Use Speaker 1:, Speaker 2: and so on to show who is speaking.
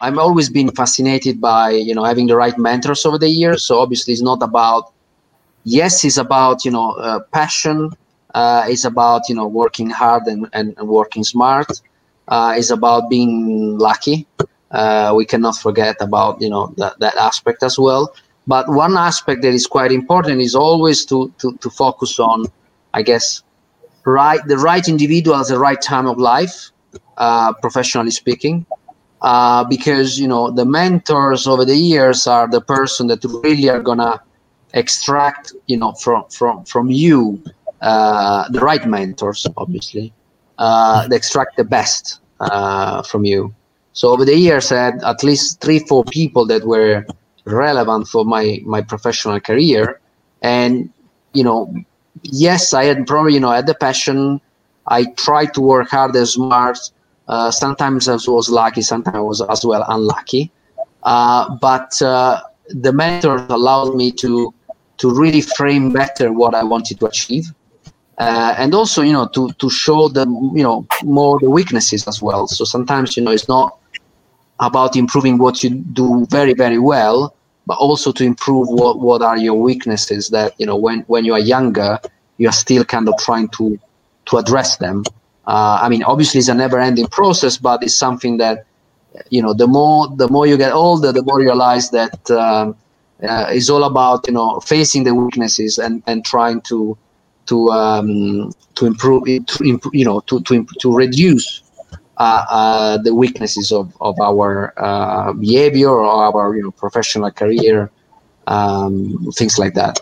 Speaker 1: I'm always been fascinated by you know having the right mentors over the years. So obviously, it's not about yes, it's about you know uh, passion. Uh, it's about you know working hard and, and, and working smart. Uh, it's about being lucky. Uh, we cannot forget about you know that, that aspect as well. But one aspect that is quite important is always to to, to focus on, I guess, right the right individual at the right time of life, uh, professionally speaking. Uh, because you know the mentors over the years are the person that really are gonna extract you know from from from you uh, the right mentors obviously. Uh, they extract the best uh, from you. So over the years i had at least three four people that were relevant for my my professional career. And you know yes i had probably you know had the passion. I tried to work hard and smart uh, sometimes i was lucky sometimes i was as well unlucky uh, but uh, the mentors allowed me to to really frame better what I wanted to achieve. Uh, and also, you know, to, to show the, you know, more the weaknesses as well. So sometimes, you know, it's not about improving what you do very, very well, but also to improve what, what are your weaknesses that, you know, when, when you are younger, you are still kind of trying to, to address them. Uh, I mean, obviously it's a never ending process, but it's something that, you know, the more, the more you get older, the more you realize that, um, uh, is all about you know facing the weaknesses and and trying to to um, to improve to you know to to to reduce uh, uh, the weaknesses of of our uh, behavior or our you know professional career um, things like that